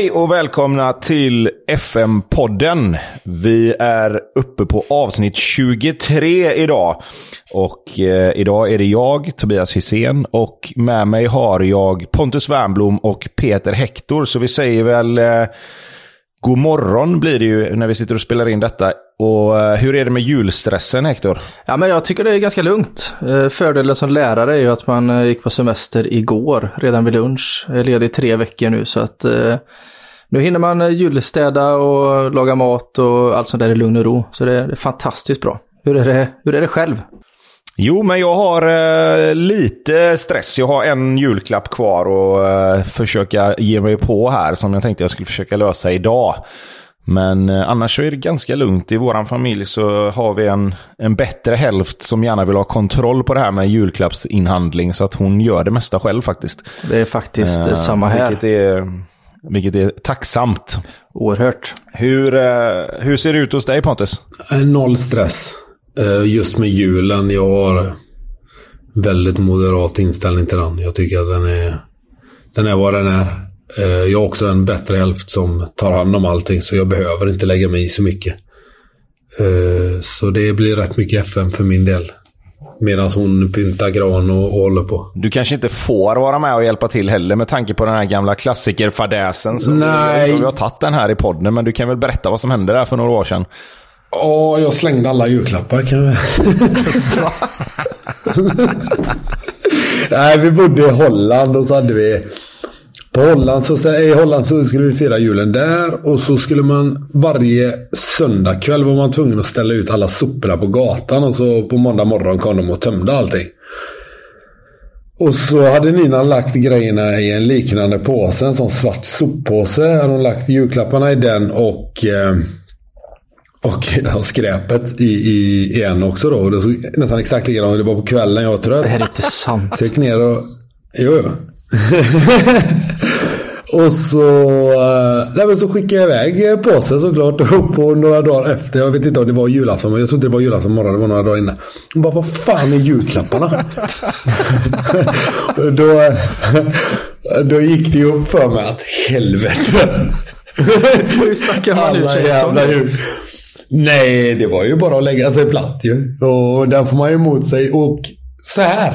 Hej och välkomna till FM-podden. Vi är uppe på avsnitt 23 idag. Och eh, idag är det jag, Tobias Hysén och med mig har jag Pontus Wernblom och Peter Hector. Så vi säger väl eh, god morgon blir det ju när vi sitter och spelar in detta. Och eh, hur är det med julstressen Hector? Ja, men jag tycker det är ganska lugnt. Eh, Fördelen som lärare är ju att man eh, gick på semester igår, redan vid lunch. Jag är ledig i tre veckor nu så att eh, nu hinner man julstäda och laga mat och allt sånt där i lugn och ro. Så det är, det är fantastiskt bra. Hur är det, hur är det själv? Jo, men jag har eh, lite stress. Jag har en julklapp kvar och eh, försöka ge mig på här som jag tänkte jag skulle försöka lösa idag. Men eh, annars så är det ganska lugnt. I vår familj så har vi en, en bättre hälft som gärna vill ha kontroll på det här med julklappsinhandling. Så att hon gör det mesta själv faktiskt. Det är faktiskt eh, samma här. Vilket är, vilket är tacksamt. Oerhört. Hur, eh, hur ser det ut hos dig Pontus? Noll stress. Eh, Just med julen, jag har väldigt moderat inställning till den. Jag tycker att den är, den är vad den är. Eh, Jag har också en bättre hälft som tar hand om allting, så jag behöver inte lägga mig i så mycket. Eh, Så det blir rätt mycket FM för min del. Medan hon pyntar gran och, och håller på. Du kanske inte får vara med och hjälpa till heller med tanke på den här gamla klassikerfadäsen. Nej. Vi har tagit den här i podden, men du kan väl berätta vad som hände där för några år sedan? Ja, jag slängde alla julklappar kan jag... Nej, vi bodde i Holland och så hade vi... På Holland så, I Holland så skulle vi fira julen där och så skulle man varje söndagkväll var man tvungen att ställa ut alla soporna på gatan och så på måndag morgon kom de och tömde allting. Och så hade Nina lagt grejerna i en liknande påse, en sån svart soppåse. Hade hon lagt julklapparna i den och... Eh, och skräpet i, i, i en också då. Och det såg nästan exakt likadant ut. Det var på kvällen jag var trött. Det här är inte sant. Så jag gick ner och... Jo, jo. och så... eh, Nej, men så skickade jag iväg eh, påsen såklart. Och på några dagar efter. Jag vet inte om det var julafton. Men jag trodde det var julafton morgon. Det var några dagar innan. Hon bara, vad fan är julklapparna? Då, då gick det ju upp för mig att helvete. Hur snackar man nu? Jul. Nej, det var ju bara att lägga sig platt ju. Och där får man ju emot sig. Och så här.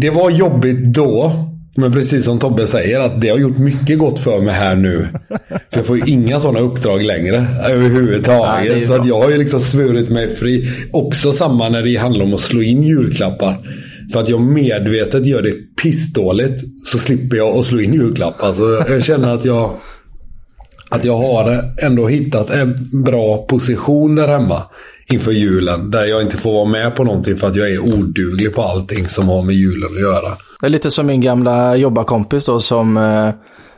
Det var jobbigt då. Men precis som Tobbe säger, att det har gjort mycket gott för mig här nu. För jag får ju inga sådana uppdrag längre överhuvudtaget. Ju så att jag har ju liksom svurit mig fri. Också samma när det handlar om att slå in julklappar. För att jag medvetet gör det pissdåligt så slipper jag att slå in julklappar. Alltså, jag känner att jag... att jag har ändå hittat en bra position där hemma inför julen. Där jag inte får vara med på någonting för att jag är oduglig på allting som har med julen att göra. Det är lite som min gamla jobbarkompis då som eh,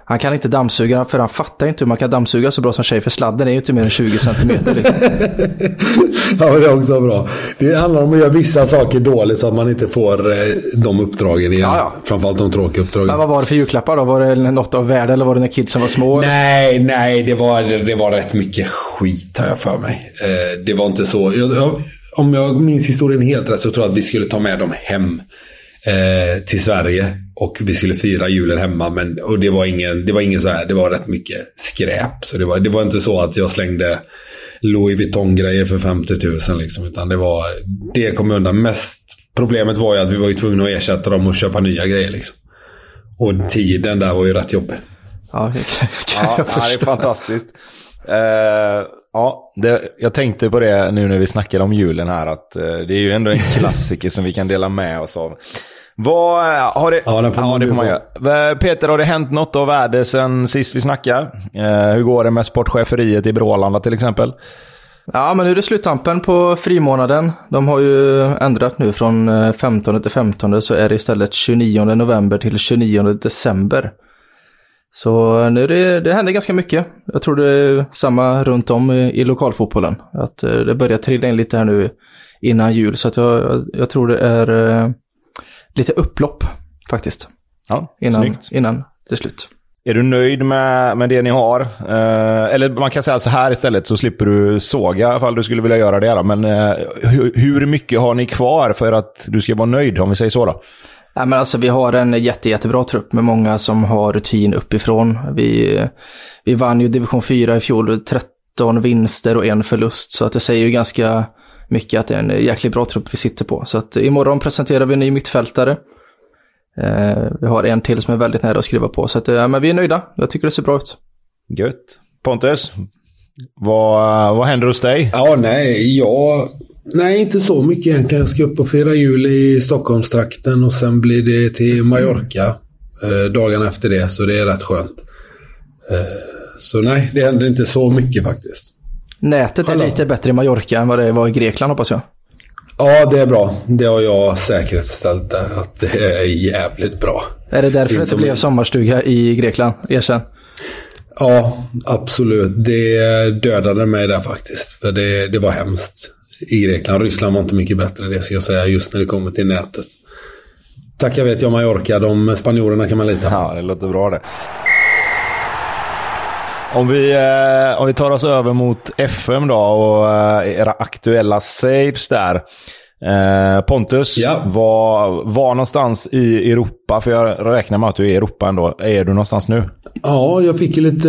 han kan inte dammsuga för han fattar inte hur man kan dammsuga så bra som tjej för sladden är ju inte mer än 20 centimeter. Liksom. ja, det är också bra. Det handlar om att göra vissa saker dåligt så att man inte får eh, de uppdragen igen. Ja, ja. Framförallt de tråkiga uppdragen. Men vad var det för julklappar då? Var det något av värde eller var det när kidsen var små? Nej, nej, det var, det var rätt mycket skit har jag för mig. Eh, det var inte så. Jag, jag, om jag minns historien helt rätt så tror jag att vi skulle ta med dem hem eh, till Sverige. Och vi skulle fira julen hemma. Men, och det var ingen, det var ingen så här, det var rätt mycket skräp. Så det var, det var inte så att jag slängde Louis Vuitton-grejer för 50 000 liksom. Utan det var, det kom undan. Mest problemet var ju att vi var ju tvungna att ersätta dem och köpa nya grejer liksom. Och tiden där var ju rätt jobbig. Ja, det kan, kan ja, jag förstå. Det är fantastiskt. Uh, ja, det, jag tänkte på det nu när vi snackade om julen här. Att uh, det är ju ändå en klassiker som vi kan dela med oss av. Vad har det... Ja, det får man, ja, det får man göra. Peter, har det hänt något av värde sen sist vi snackade? Eh, hur går det med sportcheferiet i Brålanda till exempel? Ja, men nu är det sluttampen på frimånaden. De har ju ändrat nu från 15 till 15 så är det istället 29 november till 29 december. Så nu det, det händer ganska mycket. Jag tror det är samma runt om i, i lokalfotbollen. Att det börjar trilla in lite här nu innan jul. Så att jag, jag tror det är lite upplopp faktiskt. Ja, innan, snyggt. innan det är slut. Är du nöjd med, med det ni har? Eh, eller man kan säga så här istället så slipper du såga ifall du skulle vilja göra det. Då. Men eh, hur, hur, mycket har ni kvar för att du ska vara nöjd om vi säger så då? Ja, men alltså, vi har en jätte, jättebra trupp med många som har rutin uppifrån. Vi, vi vann ju division 4 i fjol, 13 vinster och en förlust. Så att det säger ju ganska mycket att det är en jäkligt bra trupp vi sitter på. Så att imorgon presenterar vi en ny mittfältare. Eh, vi har en till som är väldigt nära att skriva på. Så att, eh, men vi är nöjda. Jag tycker det ser bra ut. Gött. Pontus, vad, vad händer hos dig? Ja, nej, jag... Nej, inte så mycket egentligen. Jag ska upp och fira jul i Stockholmstrakten och sen blir det till Mallorca eh, dagarna efter det. Så det är rätt skönt. Eh, så nej, det händer inte så mycket faktiskt. Nätet är lite bättre i Mallorca än vad det var i Grekland hoppas jag. Ja, det är bra. Det har jag säkerställt där. Att det är jävligt bra. Är det därför det inte blev sommarstuga i Grekland? Erkänn. Ja, absolut. Det dödade mig där faktiskt. För det, det var hemskt i Grekland. Ryssland var inte mycket bättre, det ska jag säga, just när det kommer till nätet. Tacka vet jag Mallorca. De spanjorerna kan man lita på. Ja, det låter bra det. Om vi, eh, om vi tar oss över mot FM då och eh, era aktuella saves där. Eh, Pontus, Ja. var, var någonstans i Europa, för jag räknar med att du är i Europa ändå. Är du någonstans nu? Ja, jag fick ju lite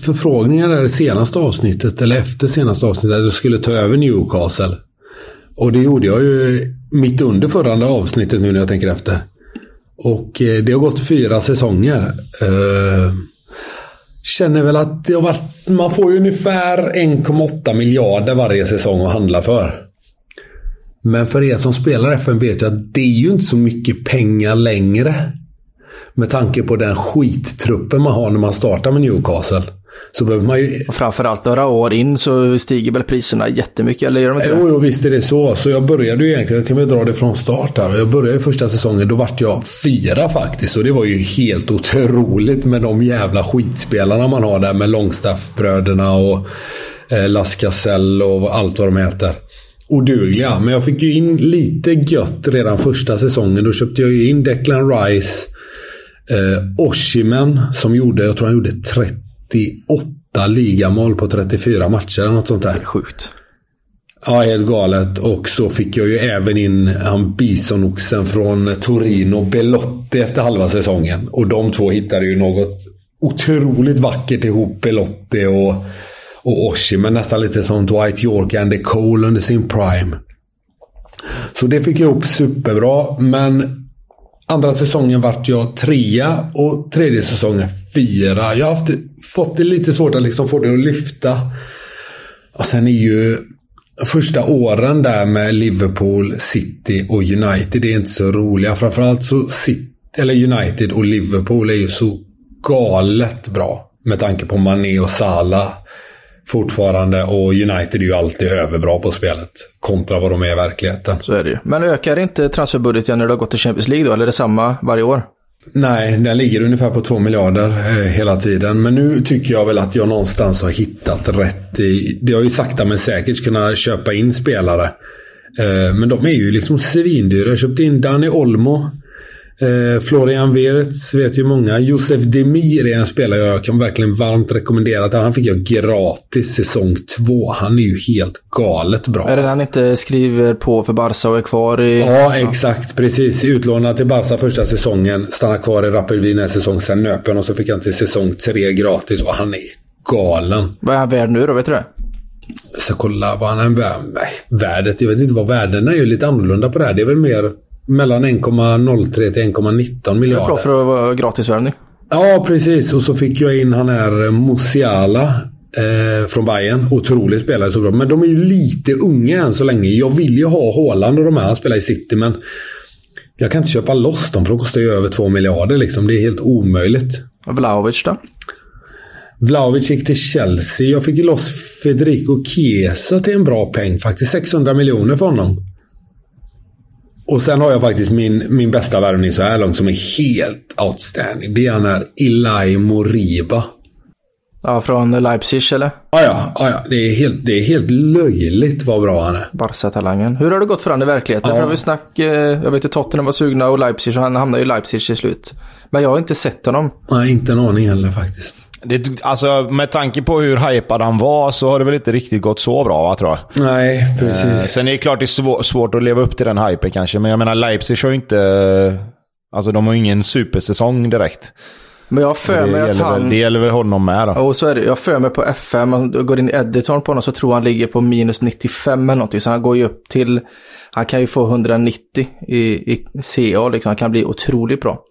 förfrågningar där i senaste avsnittet, eller efter senaste avsnittet, att jag skulle ta över Newcastle. Och det gjorde jag ju mitt under förra avsnittet nu när jag tänker efter. Och eh, det har gått fyra säsonger. Eh, känner väl att det har varit, man får ju ungefär 1,8 miljarder varje säsong att handla för. Men för er som spelar FN vet jag att det är ju inte så mycket pengar längre. Med tanke på den skittruppen man har när man startar med Newcastle. Så behöver man ju... Och framförallt några år in så stiger väl priserna jättemycket, eller gör de inte det? Jo, jo, visst är det så. Så jag började ju egentligen, jag kan väl dra det från start här. Jag började första säsongen, då vart jag fyra faktiskt. Och det var ju helt otroligt med de jävla skitspelarna man har där med Longstaff-bröderna och eh, Las Casell och allt vad de heter. Odugliga. Men jag fick ju in lite gött redan första säsongen. Då köpte jag ju in Declan Rice, eh, Oshimen som gjorde, jag tror han gjorde 38 ligamål på 34 matcher eller något sånt där. Sjukt. Ja, helt galet. Och så fick jag ju även in han bisonoxen från Torino, Belotti, efter halva säsongen. Och de två hittade ju något otroligt vackert ihop, Belotti och, och Oshie. Men nästan lite som Dwight York och Andy Cole under sin prime. Så det fick jag ihop superbra. Men andra säsongen vart jag trea och tredje säsongen fyra. Jag har haft, fått det lite svårt att liksom få det att lyfta. Och sen är ju första åren där med Liverpool, City och United det är inte så roliga. Framförallt så City, eller United och Liverpool är ju så galet bra. Med tanke på Mané och Salah fortfarande och United är ju alltid överbra på spelet. Kontra vad de är i verkligheten. Så är det ju. Men ökar inte transferbudgeten när du har gått till Champions League då? Eller är det samma varje år? Nej, den ligger ungefär på 2 miljarder eh, hela tiden. Men nu tycker jag väl att jag någonstans har hittat rätt i... Det har ju sakta men säkert kunnat köpa in spelare. Eh, men de är ju liksom svindyra. Jag köpte in Dani Olmo. Eh, Florian Wirtz vet ju många. Josef Demir är en spelare jag kan verkligen varmt rekommendera. Han fick jag gratis säsong två. Han är ju helt galet bra. Är det han inte skriver på för Barca och är kvar i... Ja, exakt. Precis. Utlånad till Barca första säsongen. Stannar kvar i Rapid Wien en säsong. Sen nöp och så fick han till säsong tre gratis. Och han är galen. Vad är han värd nu då? Vet du det? Jag ska kolla vad han är värd. Värdet, jag vet inte vad värdena är. lite annorlunda på det här. Det är väl mer mellan 1,03 till 1,19 miljarder. Det är bra för att vara gratisvärvning. Ja, precis. Och så fick jag in han här Musiala eh, från Bayern. Otrolig spelare så bra. Men de är ju lite unga än så länge. Jag vill ju ha Haaland och de här. Han spelar i City, men jag kan inte köpa loss dem för de kostar ju över 2 miljarder. Liksom. Det är helt omöjligt. Och Vlahovic då? Vlahovic gick till Chelsea. Jag fick ju loss Federico Chiesa till en bra peng faktiskt. 600 miljoner för honom. Och sen har jag faktiskt min, min bästa värvning så här långt som är helt outstanding. Det är han här Ilai Moriba. Ja, från Leipzig eller? Ja, ja, ja, det, är helt, det är helt löjligt vad bra han är. Barca-talangen. Hur har det gått för honom i verkligheten? Ja. För vi snack, eh, jag vet att Tottenham var sugna och Leipzig, så han hamnade i Leipzig till slut. Men jag har inte sett honom. Nej, inte en aning heller faktiskt. Det, alltså, med tanke på hur hypad han var så har det väl inte riktigt gått så bra, va, tror jag. Nej, precis. Eh, sen är det klart det är svår, svårt att leva upp till den hypen kanske, men jag menar Leipzig har ju inte... Alltså de har ju ingen supersäsong direkt. Men jag för mig att han... väl, det gäller väl honom med då. Och så är det. Jag för mig på FM, om du går in i editorn på honom så tror han ligger på minus 95 eller någonting. Så han går ju upp till, han kan ju få 190 i, i CA liksom. Han kan bli otroligt bra.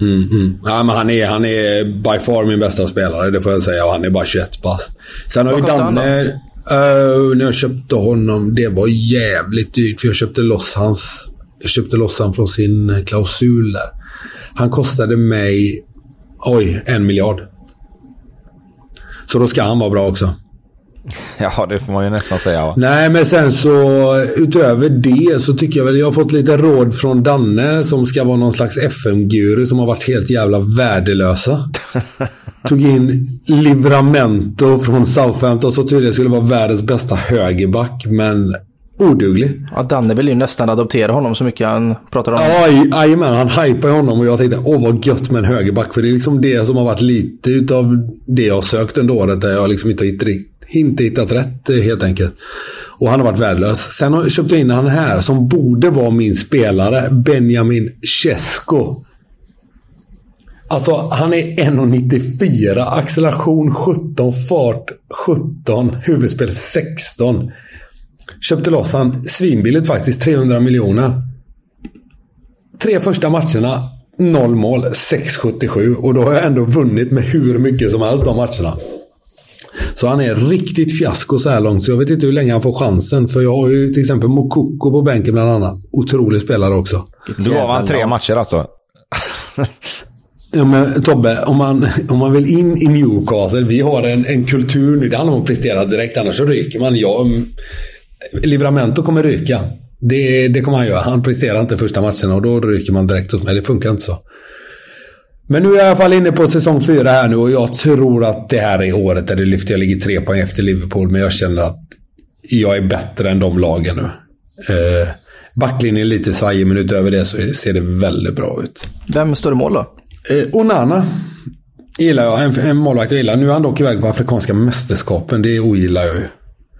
Mm, mm. Ja, men han, är, han är by far min bästa spelare, det får jag säga. Och han är bara 21 bast. Sen har Vad ju Danne... Uh, när jag köpte honom, det var jävligt dyrt. För jag köpte loss hans... Jag köpte loss han från sin klausul där. Han kostade mig... Oj, en miljard. Så då ska han vara bra också. Ja, det får man ju nästan säga. Va? Nej, men sen så utöver det så tycker jag väl jag har fått lite råd från Danne som ska vara någon slags FM-guru som har varit helt jävla värdelösa. Tog in Livramento från Southampton så tydligen skulle vara världens bästa högerback, men oduglig. Ja, Danne vill ju nästan adoptera honom så mycket han pratar om. Ja, jajamän. Han hypar honom och jag tänkte åh vad gött med en högerback. För det är liksom det som har varit lite utav det jag sökt under året där jag liksom inte har hittat, inte hittat rätt eh, helt enkelt. Och han har varit värdelös. Sen har jag köpt in han här som borde vara min spelare. Benjamin Chesko. Alltså, han är 1,94. Acceleration 17, fart 17, huvudspel 16. Köpte loss han svinbilligt faktiskt. 300 miljoner. Tre första matcherna, noll mål. 6,77. Och då har jag ändå vunnit med hur mycket som helst de matcherna. Så han är riktigt fiasko så här långt. Så jag vet inte hur länge han får chansen. För jag har ju till exempel Mokoko på bänken bland annat. Otrolig spelare också. Du gav han tre matcher alltså? Ja, men Tobbe, om man, om man vill in i Newcastle. Vi har en, en kultur nu. Det handlar om att prestera direkt. Annars så ryker man. Jag, Livramento kommer ryka. Det, det kommer han göra. Han presterar inte första matcherna och då ryker man direkt hos mig. Det funkar inte så. Men nu är jag i alla fall inne på säsong fyra här nu och jag tror att det här är året där det lyfter. Jag ligger tre poäng efter Liverpool, men jag känner att jag är bättre än de lagen nu. Eh, backlinjen är lite svajig, men utöver det så ser det väldigt bra ut. Vem står i mål då? Eh, Onana gillar jag. En, en målvakt jag gillar. Nu är han dock iväg på Afrikanska mästerskapen. Det ogillar jag ju.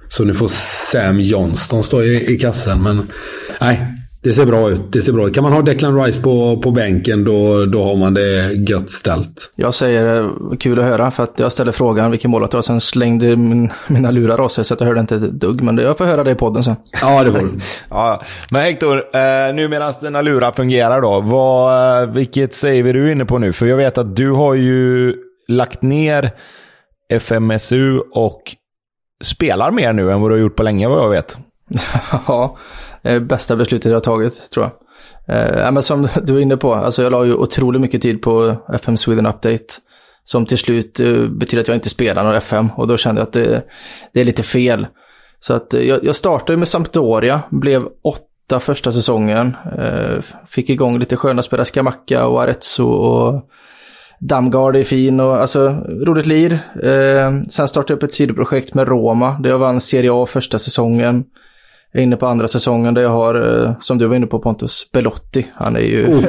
Så nu får Sam Johnston stå i, i kassen, men nej. Det ser bra ut. Det ser bra ut. Kan man ha Declan Rice på, på bänken då, då har man det gött ställt. Jag säger eh, kul att höra för att jag ställde frågan vilken målvakt det var. Sen slängde min, mina lurar av sig så att jag hörde inte ett dugg. Men jag får höra det i podden sen. Ja, det får du. Ja, men Hector, eh, nu medan dina lurar fungerar då. Vad, eh, vilket save är du inne på nu? För jag vet att du har ju lagt ner FMSU och spelar mer nu än vad du har gjort på länge vad jag vet. ja, det bästa beslutet jag har tagit tror jag. Eh, men som du var inne på, alltså jag la ju otroligt mycket tid på FM Sweden Update. Som till slut eh, betyder att jag inte spelar någon FM och då kände jag att det, det är lite fel. Så att eh, jag, jag startade med Sampdoria, blev åtta första säsongen. Eh, fick igång lite sköna spelare, Skamacka och Arezzo och Damgard är fin och alltså roligt lir. Eh, sen startade jag upp ett sidoprojekt med Roma där jag vann Serie A första säsongen. Jag är inne på andra säsongen där jag har, eh, som du var inne på Pontus, Belotti. Han är ju...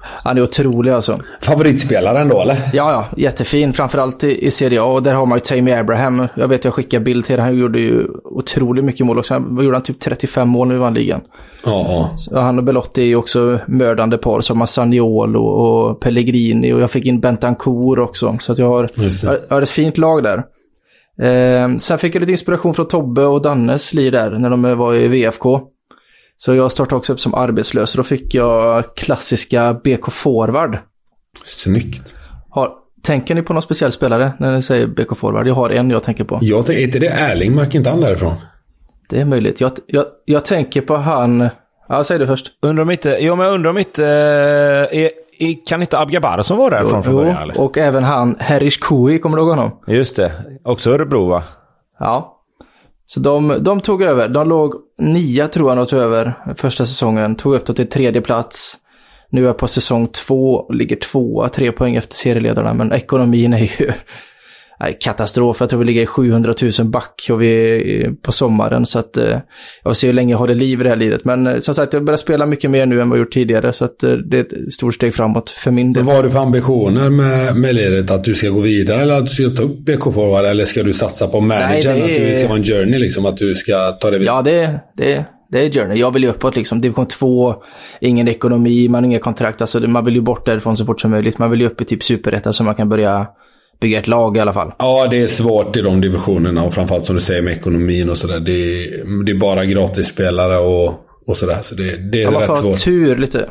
Han är otrolig alltså. Favoritspelaren då eller? Ja, ja, jättefin. Framförallt i, i Serie A. Och där har man ju Tammy Abraham. Jag vet, jag skickade bild till Han gjorde ju otroligt mycket mål också. Han gjorde han typ 35 mål nu i vann ligan. Ja. Så han och Belotti är ju också mördande par som Masaniolo och Pellegrini. Och jag fick in Bentancourt också. Så att jag har, jag har ett fint lag där. Eh, sen fick jag lite inspiration från Tobbe och Dannes lir där när de var i VFK. Så jag startade också upp som arbetslös. Så då fick jag klassiska BK Forward. Snyggt. Har, tänker ni på någon speciell spelare när ni säger BK Forward? Jag har en jag tänker på. Jag tänkte, är inte det Erling Markintan därifrån? Det är möjligt. Jag, jag, jag tänker på han... Ja, säg du först. Undrar om inte, jo, men jag undrar om inte, eh, är, kan inte Abgabar som var därifrån från början? Eller? och även han Herish Kui, kommer du ihåg honom? Just det, också Örebro va? Ja. Så de, de tog över. De låg nia tror jag de tog över första säsongen. Tog upp det till tredje plats. Nu är jag på säsong två och ligger tvåa, tre poäng efter serieledarna. Men ekonomin är ju katastrof. Jag tror vi ligger i 700 000 back och vi är på sommaren. Så att eh, jag får se hur länge jag håller liv i det här livet. Men eh, som sagt, jag börjar spela mycket mer nu än vad jag gjort tidigare. Så att eh, det är ett stort steg framåt för min del. Vad har du för ambitioner med, med liret? Att du ska gå vidare eller att du ska ta upp BK Forward? Eller ska du satsa på managern? Nej, det Att du är- ska vara en journey liksom? Att du ska ta det vidare? Ja, det, det, det är journey. Jag vill ju uppåt liksom. Division 2, ingen ekonomi, man har inga kontrakt. Alltså, man vill ju bort därifrån så fort som möjligt. Man vill ju upp i typ superetta så man kan börja bygga ett lag i alla fall. Ja, det är svårt i de divisionerna och framförallt som du säger med ekonomin och sådär. Det, det är bara gratisspelare och, och sådär. Så det, det är rätt svårt. tur lite.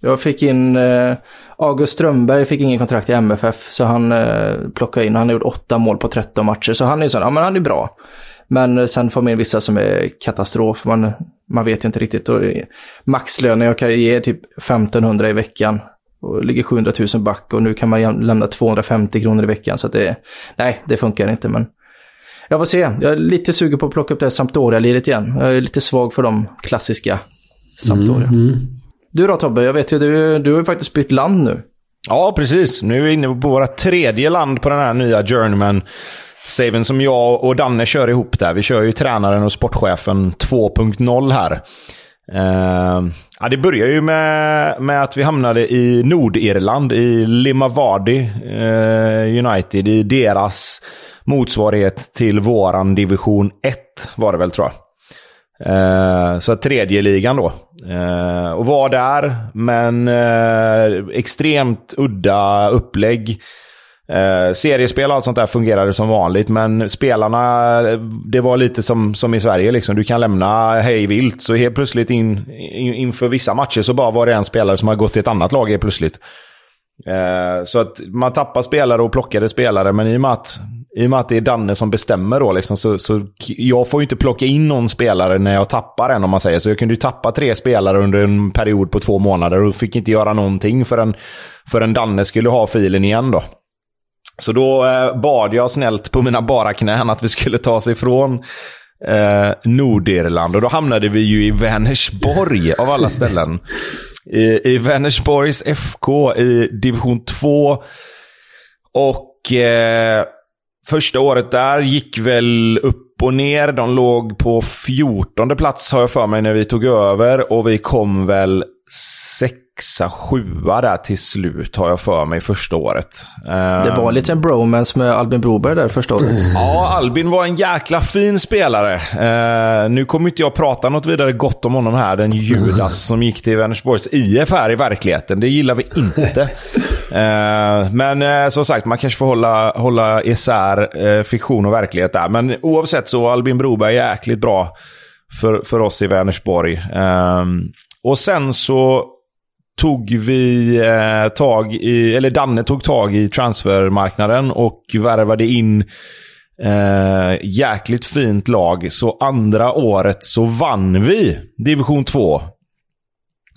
Jag fick in eh, August Strömberg, fick ingen kontrakt i MFF. Så han eh, plockade in, han har gjort åtta mål på 13 matcher. Så han är ju sån, ja men han är bra. Men eh, sen får man in vissa som är katastrof. Man, man vet ju inte riktigt. Och maxlönen jag kan ge är typ 1500 i veckan. Och ligger 700 000 back och nu kan man lämna 250 kronor i veckan. Så att det, nej, det funkar inte. Men jag får se. Jag är lite sugen på att plocka upp det här Sampdoria-liret igen. Jag är lite svag för de klassiska Sampdoria. Du då Tobbe, jag vet ju du, du har ju faktiskt bytt land nu. Ja, precis. Nu är vi inne på våra tredje land på den här nya Journeyman. Saven som jag och Danne kör ihop där. Vi kör ju tränaren och sportchefen 2.0 här. Eh, ja, det börjar ju med, med att vi hamnade i Nordirland, i Limavady eh, United, i deras motsvarighet till våran division 1 var det väl tror jag. Eh, så tredje ligan då. Eh, och var där, men eh, extremt udda upplägg. Eh, seriespel och allt sånt där fungerade som vanligt, men spelarna, det var lite som, som i Sverige. Liksom. Du kan lämna hej vilt, så helt plötsligt in, in, inför vissa matcher så bara var det en spelare som har gått till ett annat lag helt plötsligt. Eh, så att man tappar spelare och plockade spelare, men i och med att, i och med att det är Danne som bestämmer då, liksom, så, så jag får ju inte plocka in någon spelare när jag tappar en om man säger. Så jag kunde ju tappa tre spelare under en period på två månader och fick inte göra någonting förrän, förrän Danne skulle ha filen igen då. Så då eh, bad jag snällt på mina bara knän att vi skulle ta oss ifrån eh, Nordirland. Och då hamnade vi ju i Vänersborg av alla ställen. I, I Vänersborgs FK i division 2. Och eh, första året där gick väl upp och ner. De låg på 14 plats har jag för mig när vi tog över. Och vi kom väl sexa, sjua där till slut har jag för mig första året. Det var en liten bromance med Albin Broberg där första året. Ja, Albin var en jäkla fin spelare. Eh, nu kommer inte jag prata något vidare gott om honom här, den Judas som gick till Vänersborgs IF här i verkligheten. Det gillar vi inte. Eh, men eh, som sagt, man kanske får hålla, hålla isär eh, fiktion och verklighet där. Men oavsett så, Albin Broberg är jäkligt bra för, för oss i Vänersborg. Eh, och sen så tog vi eh, tag i, eller Danne tog tag i transfermarknaden och värvade in eh, jäkligt fint lag. Så andra året så vann vi division 2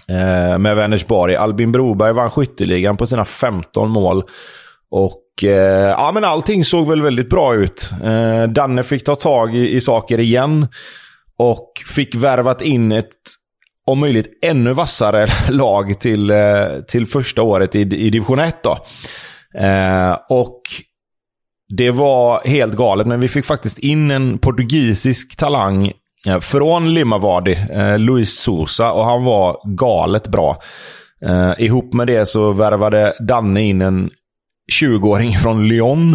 eh, med Vänersborg. Albin Broberg vann skytteligan på sina 15 mål. Och eh, ja, men allting såg väl väldigt bra ut. Eh, Danne fick ta tag i, i saker igen. Och fick värvat in ett, om möjligt, ännu vassare lag till, eh, till första året i, i division 1. Då. Eh, och det var helt galet, men vi fick faktiskt in en portugisisk talang eh, från Limavady, eh, Luis Sousa, och han var galet bra. Eh, ihop med det så värvade Danne in en 20-åring från Lyon.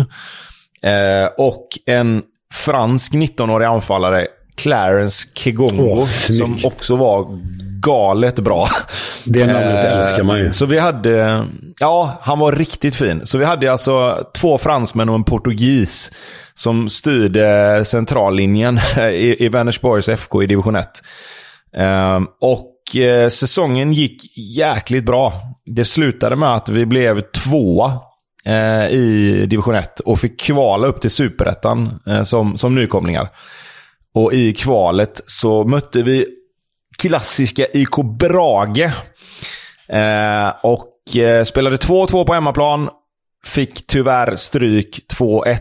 Eh, och en fransk 19-årig anfallare, Clarence Kegongo, Åh, som också var galet bra. Det namnet Eh, älskar man ju. Så vi hade... Ja, han var riktigt fin. Så vi hade alltså två fransmän och en portugis som styrde centrallinjen i, i Vänersborgs FK i division 1. Ehm, och eh, säsongen gick jäkligt bra. Det slutade med att vi blev tvåa eh, i division 1 och fick kvala upp till superettan som, som nykomlingar. Och i kvalet så mötte vi klassiska IK Brage. Eh, och eh, spelade 2-2 på hemmaplan. Fick tyvärr stryk 2-1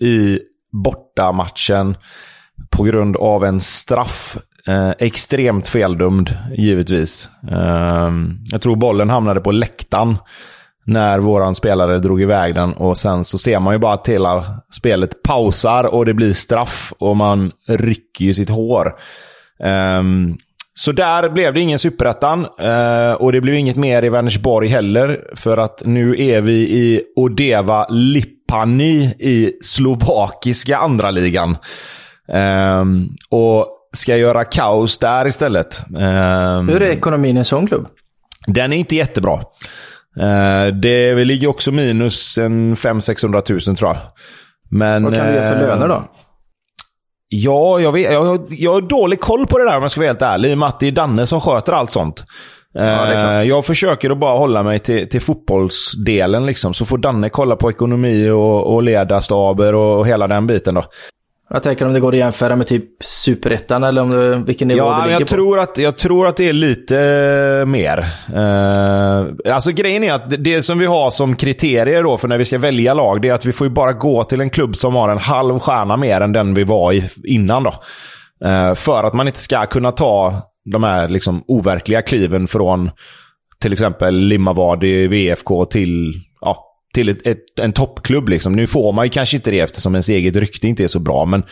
i bortamatchen på grund av en straff. Eh, extremt feldömd, givetvis. Eh, jag tror bollen hamnade på läktaren när våran spelare drog iväg den och sen så ser man ju bara att hela spelet pausar och det blir straff och man rycker ju sitt hår. Ehm, så där blev det ingen superettan eh, och det blev inget mer i Vänersborg heller för att nu är vi i Odeva Lipani i slovakiska andra ligan. Ehm, och ska göra kaos där istället. Ehm, Hur är ekonomin i en sån klubb? den är inte jättebra. Eh, det ligger också minus en 500-600 000 tror jag. Men, Vad kan du ge för eh, löner då? Ja, jag, vet, jag, jag har dålig koll på det där om jag ska vara helt ärlig. I och med att det är Danne som sköter allt sånt. klart. Eh, jag försöker att bara hålla mig till, till fotbollsdelen. Liksom. Så får Danne kolla på ekonomi och, och ledarstaber och, och hela den biten. Då. Jag tänker om det går att jämföra med typ superettan eller om det, vilken nivå Ja, det ligger jag på. tror, att, jag tror att det är lite eh, mer. Eh, alltså grejen är att det- som vi har som kriterier då för när vi ska välja lag, det är att vi får ju bara gå till en klubb som har en halv stjärna mer än den vi var i innan. då. Eh, för att man inte ska kunna ta de här liksom overkliga kliven från till exempel Limavady, VFK till, till ett, ett, en toppklubb. Liksom. Nu får man ju kanske inte det eftersom ens eget rykte inte är så bra. Men,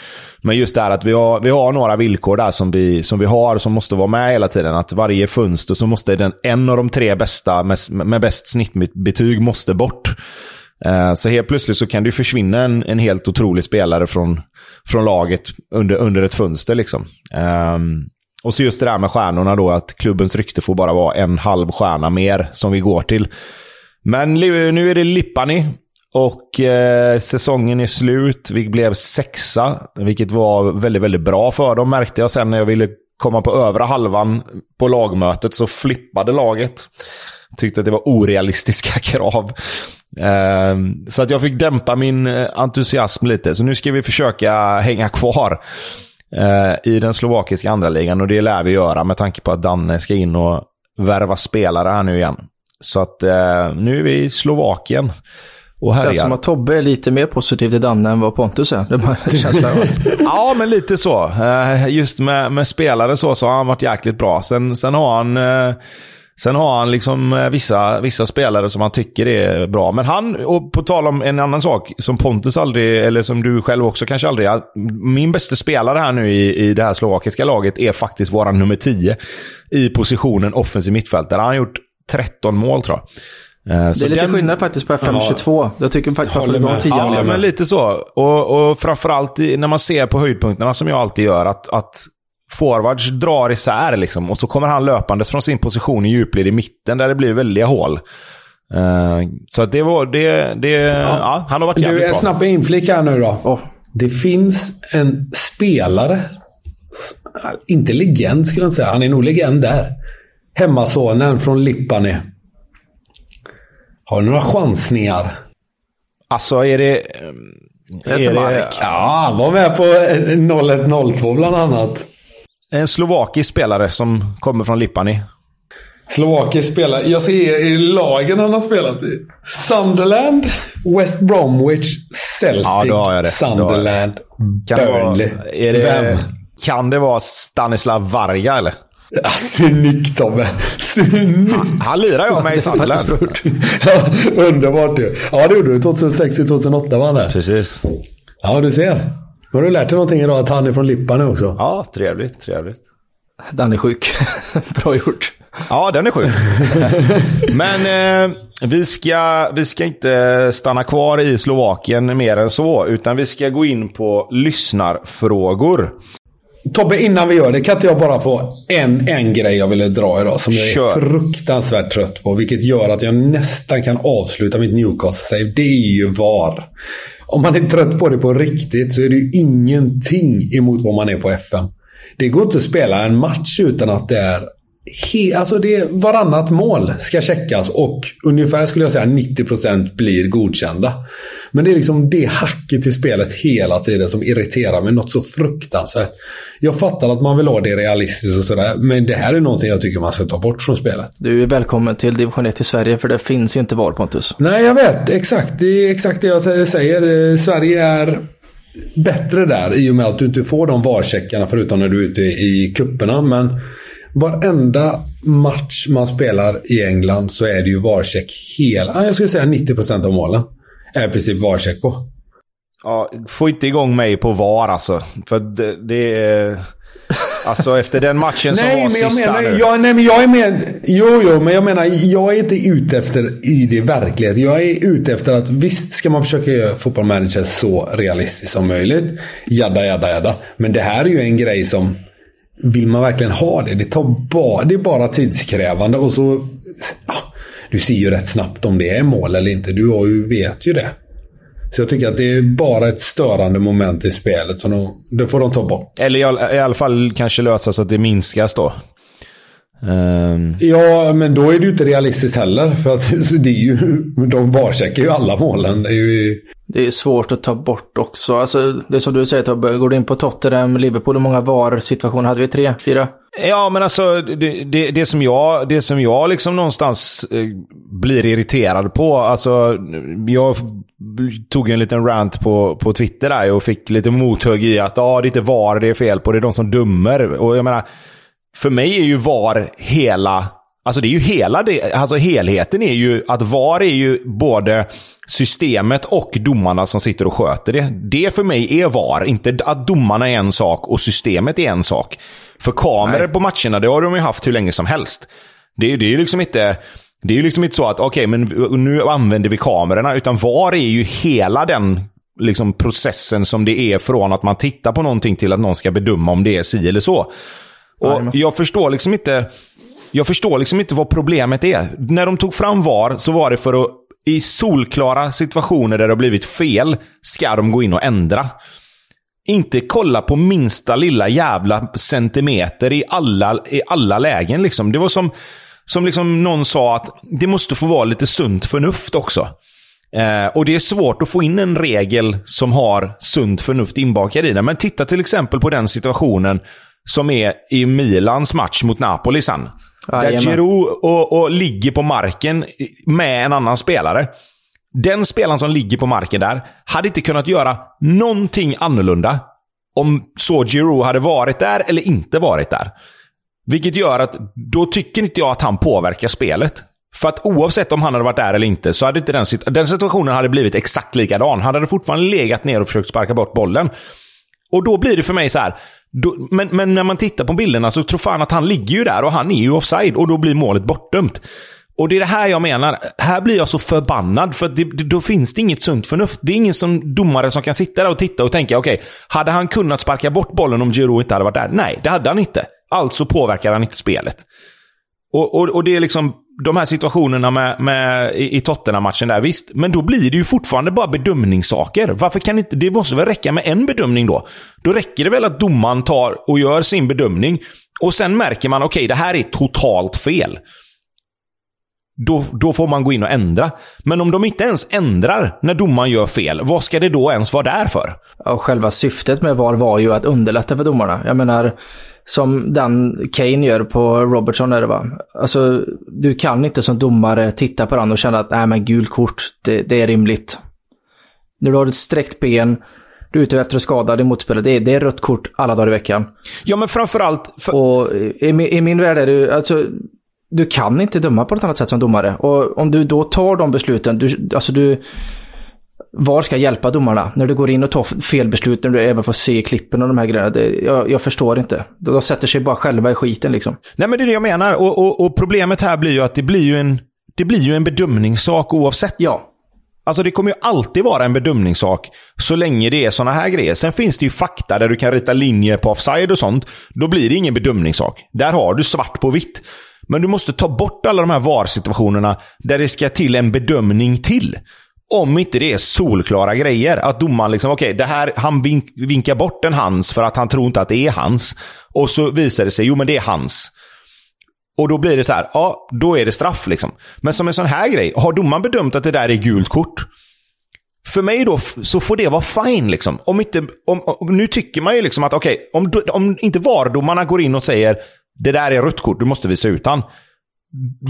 men just det här att vi har, vi har några villkor där som vi, som vi har som måste vara med hela tiden. Att varje fönster så måste den, en av de tre bästa med, med bäst snittbetyg måste bort. Eh, Så helt plötsligt så kan det ju försvinna en, en helt otrolig spelare från, från laget under, under ett fönster. Liksom. Ehm, och så just det där med stjärnorna då, att klubbens rykte får bara vara en halv stjärna mer som vi går till. Men nu är det Lippani och eh, säsongen är slut. Vi blev sexa, vilket var väldigt, väldigt bra för dem märkte jag sen när jag ville komma på övre halvan på lagmötet så flippade laget. Tyckte att det var orealistiska krav. Eh, så att jag fick dämpa min eh, entusiasm lite. Så nu ska vi försöka hänga kvar eh, i den slovakiska andra ligan och det lär vi göra med tanke på att Danne ska in och värva spelare här nu igen. Så att eh, nu är vi i Slovakien och Det känns som härjar. att Tobbe är lite mer positiv till Danne än vad Pontus är. Är Ja, men lite så. Eh, Just med, med spelare så, så har han varit jäkligt bra. Sen, sen har han... eh, Sen har han liksom eh, vissa, vissa spelare som han tycker är bra. Men han, och på tal om en annan sak som Pontus aldrig, eller som du själv också kanske aldrig... Min bästa spelare här nu i, i det här slovakiska laget är faktiskt våran nummer 10 i positionen offensiv mittfältare. Han har gjort 13 mål tror jag. Eh, Det är lite skillnad faktiskt på FM22. Jag tycker faktiskt lägga om med. tian Ja, mer. men lite så. Och, och framförallt när man ser på höjdpunkterna som jag alltid gör, att, att forwards drar isär liksom. Och så kommer han löpandes från sin position i djupled i mitten där det blir väldiga hål. Eh, så att det var... Det, det, ja. han har varit Du, jävligt en bra. snabb inflick här nu då. Åh, Det finns en spelare, inte legend skulle jag inte säga, han är nog legend där. Hemmasonen från Lippani. Har du några chansningar? Alltså är det... Det heter Marek. Ja, han var med på eh, 0102 bland annat. en slovakisk spelare som kommer från Lippani? Slovakien spelar... Jag ser i lagen han har spelat i. Sunderland, West Bromwich, Celtic, Ja, då har jag det. Sunderland, Kan det vara, Burnley. är det, Vem? Kan det vara Stanislav Varga eller? Ja, Snyggt Tobbe! Snyggt! Han lirar jag med i Sunderland. Ja, Underbart ju. Ja, det gjorde du. 2006 till 2008 var han där. Precis. Ja, du ser. Nu har du lärt dig någonting idag, att han är från Lippa nu också. Ja, trevligt, trevligt. Den är sjuk. Bra gjort. Ja, den är sjuk. Men eh, vi, ska, vi ska inte stanna kvar i Slovakien mer än så, utan vi ska gå in på lyssnarfrågor. Tobbe, innan vi gör det, kan inte jag bara få en, en grej jag ville dra idag som jag är Kör. fruktansvärt trött på. Vilket gör att jag nästan kan avsluta mitt Newcastle-save. Det är ju VAR. Om man är trött på det på riktigt så är det ju ingenting emot vad man är på FM. Det går inte att spela en match utan att det är He, alltså det varannat mål ska checkas och ungefär skulle jag säga 90% blir godkända. Men det är liksom det hacket i spelet hela tiden som irriterar mig något så fruktansvärt. Jag fattar att man vill ha det realistiskt och sådär, men det här är någonting jag tycker man ska ta bort från spelet. Du är välkommen till division 1 i Sverige för det finns inte VAR Pontus. Nej, jag vet. Exakt. Det är exakt det jag säger. Eh, Sverige är bättre där i och med att du inte får de varcheckarna förutom när du är ute i kupperna. Men varenda match man spelar i England så är det ju varcheck hela... ja, Jag skulle säga 90% av målen. Är i princip varcheck på. Ja, få inte igång mig på VAR alltså. För det, det är... Alltså efter den matchen som Nej, var sista menar, nu. jag, nej, men jag är med. Jo, jo, men jag menar, jag är inte ute efter i det verklighet. Jag är ute efter att visst ska man försöka göra fotbollmanager så realistiskt som möjligt. Jadda, jadda, jadda. Men det här är ju en grej som... Vill man verkligen ha det? Det, tar bara, det är bara tidskrävande och så... Ja, du ser ju rätt snabbt om det är mål eller inte. Du har ju, vet ju det. Så jag tycker att det är bara ett störande moment i spelet. Så de, det får de ta bort. Eller i all- i alla fall kanske lösa så att det minskas då. Ehm, Ja, men då är det ju inte realistiskt heller. För att det är ju, de varcheckar ju alla målen. Det är ju, Det är svårt att ta bort också. Alltså, det är som du säger Tobbe, går du in på Tottenham, Liverpool, hur många VAR-situationer hade vi? Tre? Fyra? Ja, men alltså det, det, det som jag, det som jag liksom någonstans eh, blir irriterad på. Alltså, jag tog en liten rant på, på Twitter där och fick lite mothugg i att ah, det är inte VAR det är fel på, det är de som dömer. Och jag menar, för mig är ju VAR hela... Alltså det är ju hela det, alltså helheten är ju att VAR är ju både systemet och domarna som sitter och sköter det. Det för mig är VAR, inte att domarna är en sak och systemet är en sak. För kameror på matcherna, det har de ju haft hur länge som helst. Det, är- det är ju liksom inte... Det är ju liksom inte så att okej, men nu använder vi kamerorna, utan VAR är ju hela den liksom, processen som det är från att man tittar på någonting till att någon ska bedöma om det är si eller så. Och jag förstår liksom inte... Jag förstår liksom inte vad problemet är. När de tog fram VAR så var det för att i solklara situationer där det har blivit fel ska de gå in och ändra. Inte kolla på minsta lilla jävla centimeter i alla, i alla lägen. Liksom. Det var som, som liksom någon sa att det måste få vara lite sunt förnuft också. Eh, och det är svårt att få in en regel som har sunt förnuft inbakad i den. Men titta till exempel på den situationen som är i Milans match mot Napoli sen. Där Jajamän. Giroud och, och ligger på marken med en annan spelare. Den spelaren som ligger på marken där hade inte kunnat göra någonting annorlunda om så Giroud hade varit där eller inte varit där. Vilket gör att då tycker inte jag att han påverkar spelet. För att oavsett om han hade varit där eller inte så hade inte den, sit- den situationen hade blivit exakt likadan. Han hade fortfarande legat ner och försökt sparka bort bollen. Och då blir det för mig så här. Då, men, men när man tittar på bilderna så tror fan att han ligger ju där och han är ju offside och då blir målet bortdömt. Och det är det här jag menar. Här blir jag så förbannad för att det, det, då finns det inget sunt förnuft. Det är ingen som domare som kan sitta där och titta och tänka okej, hade han kunnat sparka bort bollen om Giroud inte hade varit där? Nej, det hade han inte. Alltså påverkar han inte spelet. Och, och, och det är liksom de här situationerna med, med, i, i Tottenham-matchen där, visst. Men då blir det ju fortfarande bara bedömningssaker. Varför kan inte, det måste väl räcka med en bedömning då? Då räcker det väl att domaren tar och gör sin bedömning. Och sen märker man, okej, det här är totalt fel. Då, då får man gå in och ändra. Men om de inte ens ändrar när domaren gör fel, vad ska det då ens vara där för? Ja, och själva syftet med VAR var ju att underlätta för domarna. Jag menar, som den Kane gör på Robertson är det va? Alltså, du kan inte som domare titta på den och känna att nej men gult kort, det, det är rimligt. När du har ett sträckt ben, du är ute efter att skada din motspelare, det är, det är rött kort alla dagar i veckan. Ja, men framförallt... För... Och i, min- i min värld är det alltså, du kan inte döma på något annat sätt som domare. Och om du då tar de besluten, du, alltså du... Var ska hjälpa domarna? När du går in och tar fel beslut, när du även får se klippen och de här grejerna. Det, jag, jag förstår inte. De, sätter sig bara själva i skiten liksom. Nej, men det är det jag menar. Och, och, och problemet här blir ju att det blir ju en, det blir ju en bedömningssak oavsett. Ja, Alltså det kommer ju alltid vara en bedömningssak så länge det är såna här grejer. Sen finns det ju fakta där du kan rita linjer på offside och sånt. Då blir det ingen bedömningssak. Där har du svart på vitt. Men du måste ta bort alla de här VAR-situationerna där det ska till en bedömning till. Om inte det är solklara grejer. Att domaren liksom, okej, det här, han vink, vinkar bort en hans för att han tror inte att det är hans. Och så visar det sig, jo men det är hans. Och då blir det så här, ja, då är det straff liksom. Men som en sån här grej, har domaren bedömt att det där är gult kort, för mig då så får det vara fine liksom. Om inte, om, om, nu tycker man ju liksom att okej, om, om inte VAR-domarna går in och säger det där är rött kort, du måste visa ut han.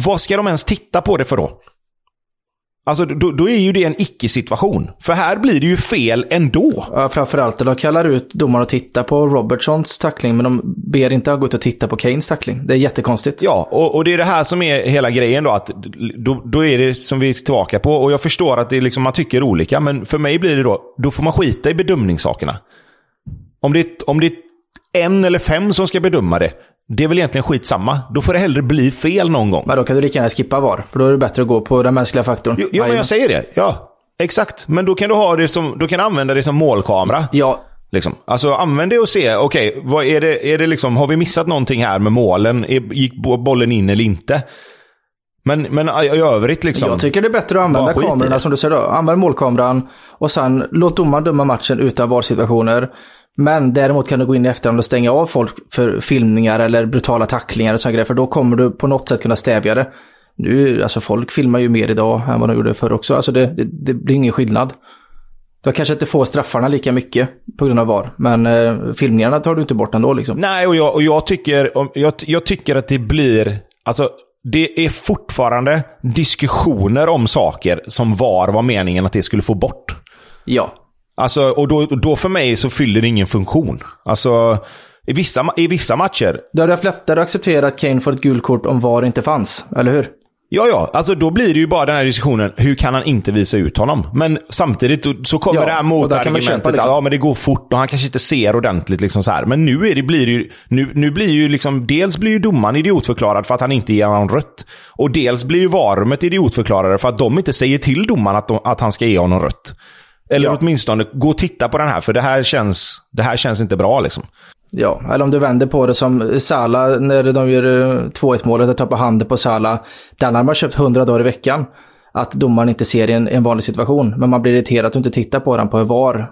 Vad ska de ens titta på det för då? Alltså då, då är ju det en icke-situation. För här blir det ju fel ändå. Ja, framförallt de kallar ut domaren att titta på Robertsons tackling, men de ber inte att gå ut och titta på Kanes tackling. Det är jättekonstigt. Ja, och, och det är det här som är hela grejen då. Att då, då är det som vi är tillbaka på. Och jag förstår att det liksom, man tycker olika, men för mig blir det då, då får man skita i bedömningssakerna. Om det, om det är en eller fem som ska bedöma det, det är väl egentligen skitsamma. Då får det hellre bli fel någon gång. Men då kan du lika gärna skippa VAR, för då är det bättre att gå på den mänskliga faktorn. Jo, jo men jag säger det. Ja, exakt. Men då kan du, ha det som, då kan du använda det som målkamera. Ja, Liksom. Alltså använd det och se, okej, vad är det, är det liksom, har vi missat någonting här med målen? Gick bo- bollen in eller inte? Men, men i övrigt liksom. Jag tycker det är bättre att använda kamerorna som du säger då. Använd målkameran och sen låt domaren döma matchen utan VAR-situationer. Men däremot kan du gå in i efterhand och stänga av folk för filmningar eller brutala tacklingar och sådana grejer. För då kommer du på något sätt kunna stävja det. Nu, alltså folk filmar ju mer idag än vad de gjorde förr också. Alltså det, det, det blir ingen skillnad. Du kanske inte får straffarna lika mycket på grund av VAR. Men eh, filmningarna tar du inte bort ändå liksom. Nej, och jag, och jag, tycker, jag, jag tycker att det blir... Alltså, det är fortfarande diskussioner om saker som var var meningen att det skulle få bort. Ja. Alltså, och då, då för mig så fyller det ingen funktion. Alltså, i vissa, i vissa matcher, Du hade haft lättare att acceptera att Kane får ett gult kort om VAR inte fanns, eller hur? Ja, ja. Alltså då blir det ju bara den här diskussionen, hur kan han inte visa ut honom? Men samtidigt så kommer Ja, det här motargumentet liksom. att ja, men det går fort och han kanske inte ser ordentligt. Liksom så här. Men nu, är det, blir det ju, nu, nu blir ju liksom, dels blir ju domaren idiotförklarad för att han inte ger honom rött. Och dels blir ju varumet idiotförklarade för att de inte säger till domaren att, de, att han ska ge honom rött. Eller Ja. åtminstone, gå och titta på den här, för det här känns, det här känns inte bra liksom. Ja, eller om du vänder på det som Sala när de gör eh, 2-1 målet, att ta på handen på Sala. Den har man köpt 100 dagar i veckan. Att domaren inte ser i en, en vanlig situation. Men man blir irriterad att du inte tittar på den på VAR.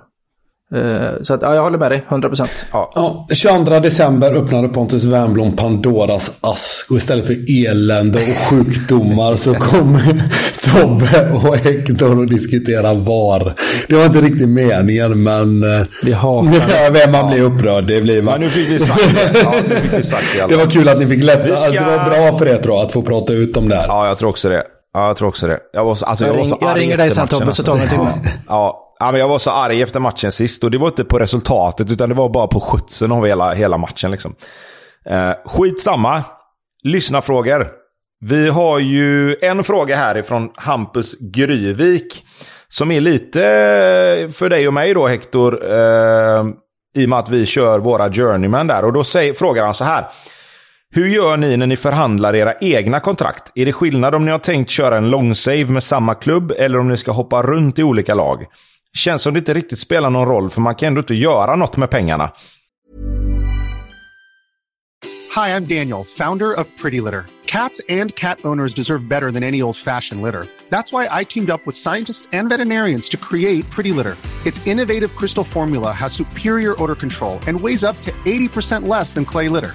Eh, så att, ja, jag håller med dig, 100%. Ja, 22 december öppnade Pontus Wernbloom Pandoras ask och istället för elände och sjukdomar så kom Tobbe och Hector och diskutera VAR. Det var inte riktigt meningen men... eh, Vi hatar Vem man blir upprörd, det blir man. Men nu fick vi sagt det. Ja, nu fick vi sagt det Det var kul att ni fick lätta. Ska- Det var bra för er tror jag att få prata ut om det här. Ja, jag tror också det. Ja, jag tror också det. Jag var så, alltså, jag Jag var så ring- jag ringer dig sen, Tobbe, så tar vi en timme. Ja, ja, men jag var så arg efter matchen sist och det var inte på resultatet utan det var bara på skjutsen av hela, hela matchen. Liksom. Eh, skitsamma. Lyssnarfrågor. Vi har ju en fråga här ifrån Hampus Gryvik. Som är lite eh, för dig och mig då Hector. Eh, I och med att vi kör våra journeyman där. Och då säger, frågar han så här. Hur gör ni när ni förhandlar era egna kontrakt? Är det skillnad om ni har tänkt köra en long save med samma klubb eller om ni ska hoppa runt i olika lag? Känns som det inte riktigt spelar någon roll för man kan ändå inte göra något med pengarna. Hi, I'm Daniel, founder of Pretty Litter. Cats and cat owners deserve better than any old fashioned litter. That's why I teamed up with scientists and veterinarians to create Pretty Litter. Its innovative crystal formula has superior odor control and weighs up to 80% less than clay litter.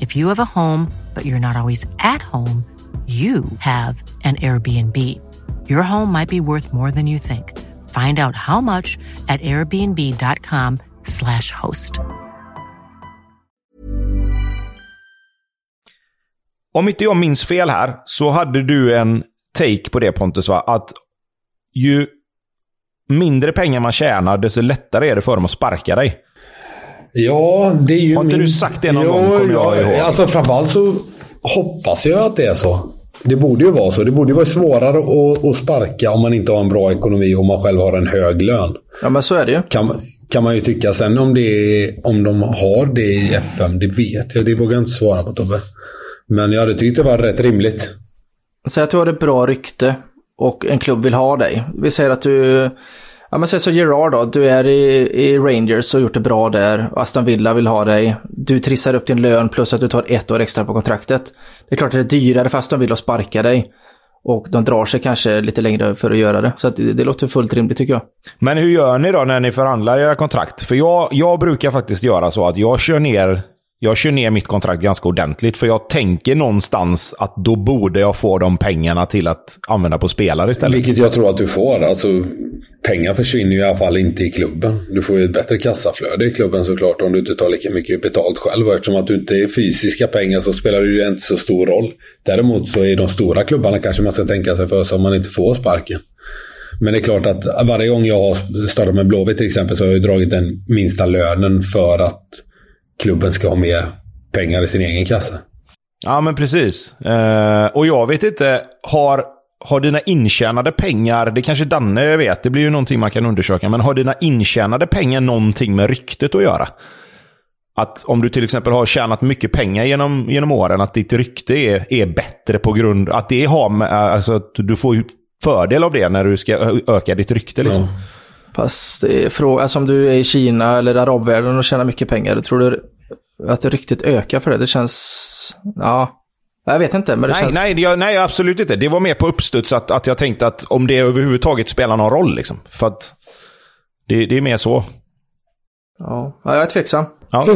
If you have a home, but you're not always at home, you have an Airbnb. Your home might be worth more than you think. Find out how much at airbnb.com slash host. Om inte jag minns fel här så hade du en take på det Pontus, va? Att ju mindre pengar man tjänar, desto lättare är det för dem att sparka dig. Ja, det är ju... Har inte min... du sagt det någon jo, gång, kommer jag ihåg? Alltså framförallt så hoppas jag att det är så. Det borde ju vara så. Det borde ju vara svårare att, att sparka om man inte har en bra ekonomi och man själv har en hög lön. Ja, men så är det ju. Kan, kan man ju tycka. Sen om, det är, om de har det i FM, det vet jag. Det vågar jag inte svara på Tobbe. Men jag hade tyckt det var rätt rimligt. Säg att du har ett bra rykte och en klubb vill ha dig. Vi säger att du, ja men säg så Gerard då, du är i, i Rangers och gjort det bra där. Aston Villa vill ha dig. Du trissar upp din lön plus att du tar ett år extra på kontraktet. Det är klart att det är dyrare för Aston Villa att sparka dig. Och de drar sig kanske lite längre för att göra det. Så att det, det låter fullt rimligt tycker jag. Men hur gör ni då när ni förhandlar era kontrakt? För jag, jag brukar faktiskt göra så att jag kör ner jag kör ner mitt kontrakt ganska ordentligt, för jag tänker någonstans att då borde jag få de pengarna till att använda på spelare istället. Vilket jag tror att du får. Alltså, pengar försvinner ju i alla fall inte i klubben. Du får ju ett bättre kassaflöde i klubben såklart om du inte tar lika mycket betalt själv. Och eftersom att du inte är fysiska pengar så spelar det ju inte så stor roll. Däremot så är de stora klubbarna kanske man ska tänka sig för så att man inte får sparken. Men det är klart att varje gång jag har startat med Blåvitt till exempel så har jag dragit den minsta lönen för att klubben ska ha mer pengar i sin egen kassa. Ja, men precis. Eh, och jag vet inte, har, har dina intjänade pengar, det kanske Danne vet, det blir ju någonting man kan undersöka, men har dina intjänade pengar någonting med ryktet att göra? Att om du till exempel har tjänat mycket pengar genom, genom åren, att ditt rykte är, är bättre på grund att det har med, alltså att du får fördel av det när du ska öka ditt rykte liksom. Ja. Fast det är fråga, alltså om du är i Kina eller arabvärlden och tjänar mycket pengar, tror du att det riktigt ökar för det? Det känns, ja, jag vet inte. Men det nej, känns... nej, jag, nej, absolut inte. Det var mer på uppstuds att, att jag tänkte att om det överhuvudtaget spelar någon roll. Liksom. För att det, det är mer så. Ja, jag är tveksam. Ja.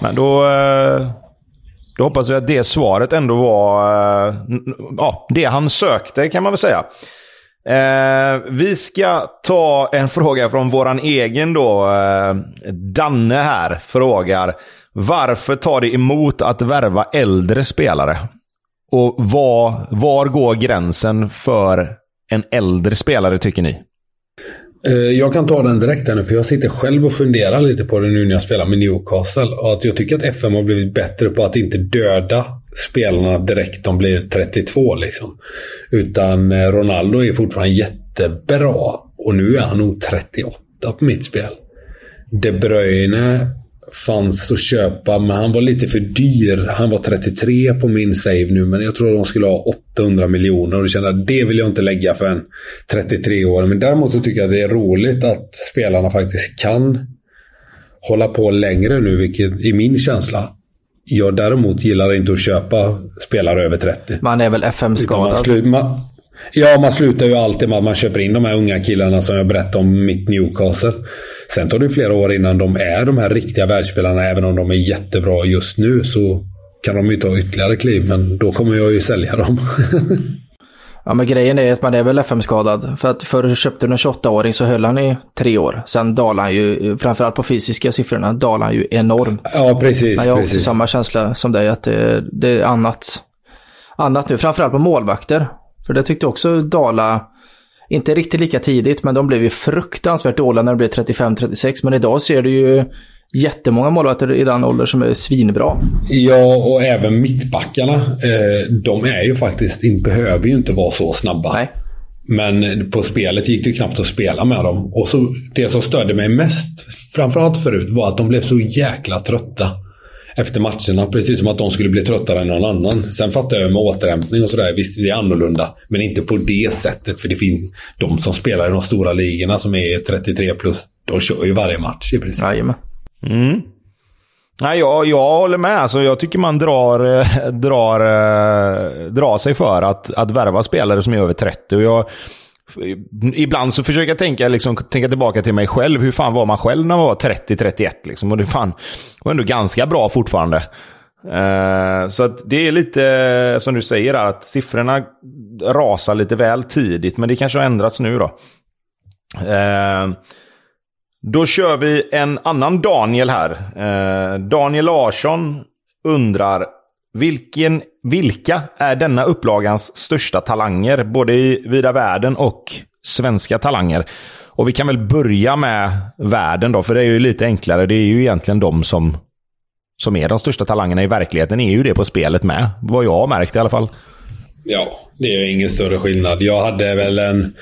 Men då, eh, då hoppas jag att det svaret ändå var ja, det han sökte kan man väl säga. Eh, vi ska ta en fråga från våran egen då. Eh, Danne här frågar. Varför tar det emot att värva äldre spelare? Och var, var går gränsen för en äldre spelare tycker ni? Eh, jag kan ta den direkt här nu, för jag sitter själv och funderar lite på det nu när jag spelar med Newcastle. Och att jag tycker att FM har blivit bättre på att inte döda spelarna direkt de blir 32. Liksom. Utan eh, Ronaldo är fortfarande jättebra. Och nu är han nog 38 på mitt spel. De Bruyne fanns att köpa, men han var lite för dyr. Han var 33 på min save nu, men jag tror att de skulle ha 800 miljoner. Och då kände att det vill jag inte lägga för en 33-åring. Men däremot så tycker jag att det är roligt att spelarna faktiskt kan hålla på längre nu, vilket är min känsla. Jag däremot gillar inte att köpa spelare över 30. Man är väl FM-skadad? Ja, man slutar ju alltid med att man köper in de här unga killarna som jag berättade om mitt Newcastle. Sen tar det flera år innan de är de här riktiga världsspelarna. Även om de är jättebra just nu så kan de ju ta ytterligare kliv. Men då kommer jag ju sälja dem. ja, men grejen är att man är väl FM-skadad. För att förr köpte du en 28-åring så höll han i tre år. Sen dalade han ju, framförallt på fysiska siffrorna, dalade han ju enormt. Ja, precis. Men jag har precis. också samma känsla som dig att det, det är annat, annat nu. Framförallt på målvakter. För det tyckte också Dala, inte riktigt lika tidigt, men de blev ju fruktansvärt dåliga när det blev 35-36. Men idag ser du ju jättemånga målvakter i den åldern som är svinbra. Ja, och även mittbackarna. Eh, de är ju faktiskt, behöver ju inte vara så snabba. Nej. Men på spelet gick det ju knappt att spela med dem. Och så, det som störde mig mest, framförallt förut, var att de blev så jäkla trötta efter matcherna. Precis som att de skulle bli tröttare än någon annan. Sen fattar jag med återhämtning och sådär. Visst, det är annorlunda. Men inte på det sättet. För det finns de som spelar i de stora ligorna som är 33 plus. De kör ju varje match i princip. Jajamän. Mm. Nej, jag, jag håller med. Alltså, jag tycker man drar, eh, drar, eh, drar sig för att, att värva spelare som är över 30. Och jag, ibland så försöker jag tänka, liksom, tänka tillbaka till mig själv. Hur fan var man själv när man var 30-31? Liksom? Och det fan, var ändå ganska bra fortfarande. Eh, så att det är lite eh, som du säger, att siffrorna rasar lite väl tidigt. Men det kanske har ändrats nu då. Då kör vi en annan Daniel här. Eh, Daniel Larsson undrar, vilken, vilka är denna upplagans största talanger? Både i vida världen och svenska talanger. Och vi kan väl börja med världen då, för det är ju lite enklare. Det är ju egentligen de som, som är de största talangerna i verkligheten. är ju det på spelet med. Vad jag har märkt i alla fall. Ja, det är ingen större skillnad. Jag hade väl en...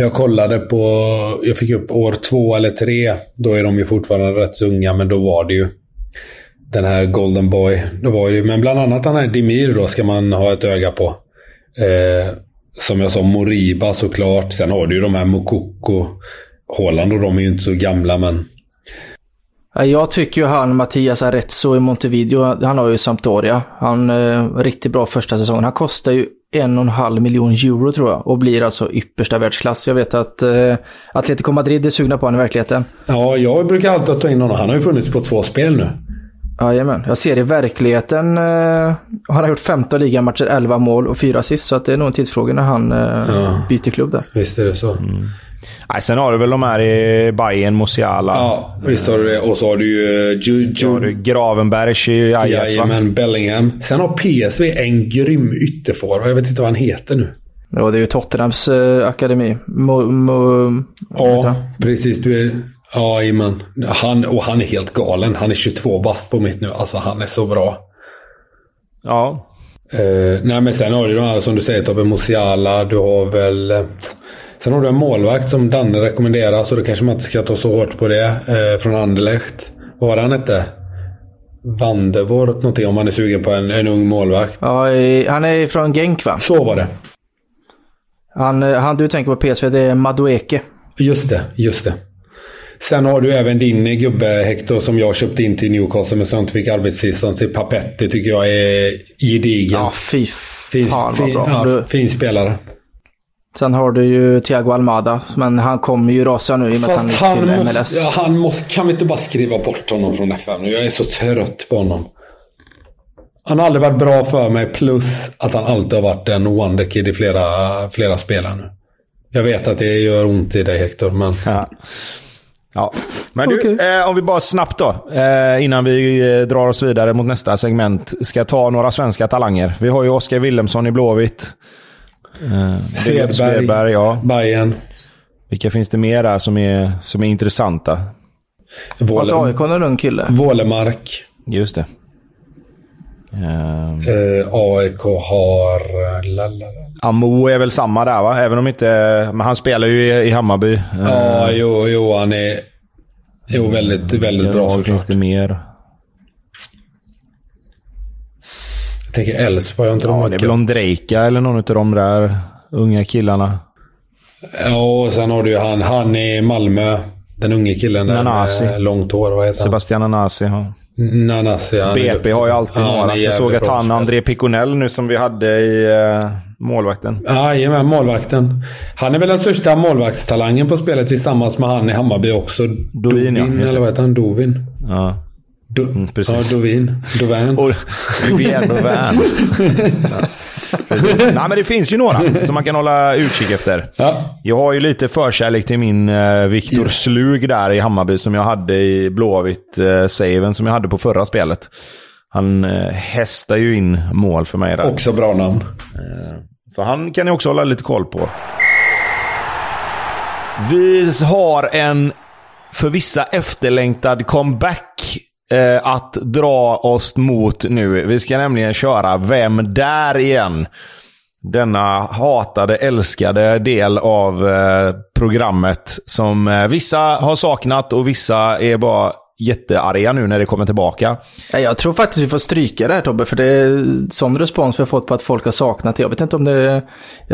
Jag kollade på... Jag fick upp år två eller tre. Då är de ju fortfarande rätt så unga, men då var det ju den här Golden Boy. Då var det, men bland annat den här Dimir då ska man ha ett öga på. Eh, som jag sa, Moriba såklart. Sen har du ju de här Mokoko, Håland och de är ju inte så gamla men... Jag tycker ju han Mattias Arezzo i Montevideo, han har ju Sampdoria. Han eh, riktigt bra första säsongen. Han kostar ju en och en halv miljon euro tror jag och blir alltså yppersta världsklass. Jag vet att eh, Atletico Madrid är sugna på honom i verkligheten. Ja, jag brukar alltid ta in honom. Han har ju funnits på två spel nu. Jajamän. Jag ser i verkligheten eh, har han gjort 15 ligamatcher, 11 mål och 4 assist. Så att det är nog en tidsfråga när han eh, ja. byter klubb där. Visst är det så. Mm. Nej, sen har du väl de här i Bayern, Musiala. Ja, visst har du det. Och så har du ju... Uh, ju, ju... Har du Gravenberg i Ajax, Jajamän, Bellingham. Sen har PSV en grym ytterforward. Jag vet inte vad han heter nu. Ja, det är ju Tottenhams uh, akademi. Mo, mo, ja, precis. Du är... Ja, men han, och han är helt galen. Han är 22 bast på mitt nu. Alltså han är så bra. Ja. Uh, nej, men sen har du de här som du säger Tobbe Musiala. Du har väl... Uh, sen har du en målvakt som Danne rekommenderar, så då kanske man inte ska ta så hårt på det. Uh, från Anderlecht. Vad var han hette? Vandevort någonting om man är sugen på en, en ung målvakt. Ja, han är från Genk va? Så var det. Han, han du tänker på PSV, det är Madueke. Just det, just det. Sen har du även din gubbe Hector som jag köpte in till Newcastle men som inte fick arbetstillstånd till Papetti. tycker jag är gedigen. Ja, fy fin, fan fin, vad bra. ja, du... fin spelare. Sen har du ju Thiago Almada, men han kommer ju rasa nu i och med att han gick till måste, MLS. Ja, han måste, kan vi inte bara skriva bort honom från FM nu? Jag är så trött på honom. Han har aldrig varit bra för mig, plus att han alltid har varit en wonderkid i flera, flera spelare nu. Jag vet att det gör ont i dig Hector, men... Ja. Ja, men du, okay. eh, om vi bara snabbt då, eh, innan vi eh, drar oss vidare mot nästa segment, ska ta några svenska talanger. Vi har ju Oskar Willemsson i Blåvitt. Eh, Svedberg, ja. Bayern. Vilka finns det mer där som är, som är intressanta? Våle, AIK är en ung kille. Vålemark. Just det. Eh, Eh, AIK har... eh, Amo är väl samma där va? Även om inte... Men han spelar ju i, i Hammarby. Eh, Ja, jo, jo, han är... Jo, väldigt, väldigt bra såklart. finns det mer? Jag tänker Elfsborg, har inte de Ja, något det är väl? Ondrejka eller någon av de där unga killarna. Ja, och sen har du ju han, han i Malmö. Den unge killen där Nanasi. med långt hår. Vad heter han? Sebastian Anasi. Ja. Nanasi. BP har ju alltid Ja, några. Jag såg att han. André Piconell nu som vi hade i uh, målvakten. Jajamän, målvakten. Han är väl den största målvaktstalangen på spelet tillsammans med han i Hammarby också. Dovin, ja, just det. eller vad heter han? Dovin? Ja. Do, Mm, precis. Ja, Dovin. Dovin. Och Auvin. ja. Precis. Nej, men det finns ju några som man kan hålla utkik efter. Ja. Jag har ju lite förkärlek till min uh, Viktor Slug där i Hammarby som jag hade i Blåvitt uh, saven som jag hade på förra spelet. Han uh, hästar ju in mål för mig där. Också bra namn. Så han kan ni också hålla lite koll på. Vi har en för vissa efterlängtad comeback eh, att dra oss mot nu. Vi ska nämligen köra Vem där igen? Denna hatade, älskade del av eh, programmet som eh, vissa har saknat och vissa är bara jättearga nu när det kommer tillbaka. Ja, Jag tror faktiskt vi får stryka det här Tobbe, för det är sån respons vi har fått på att folk har saknat det. Jag vet inte om det är...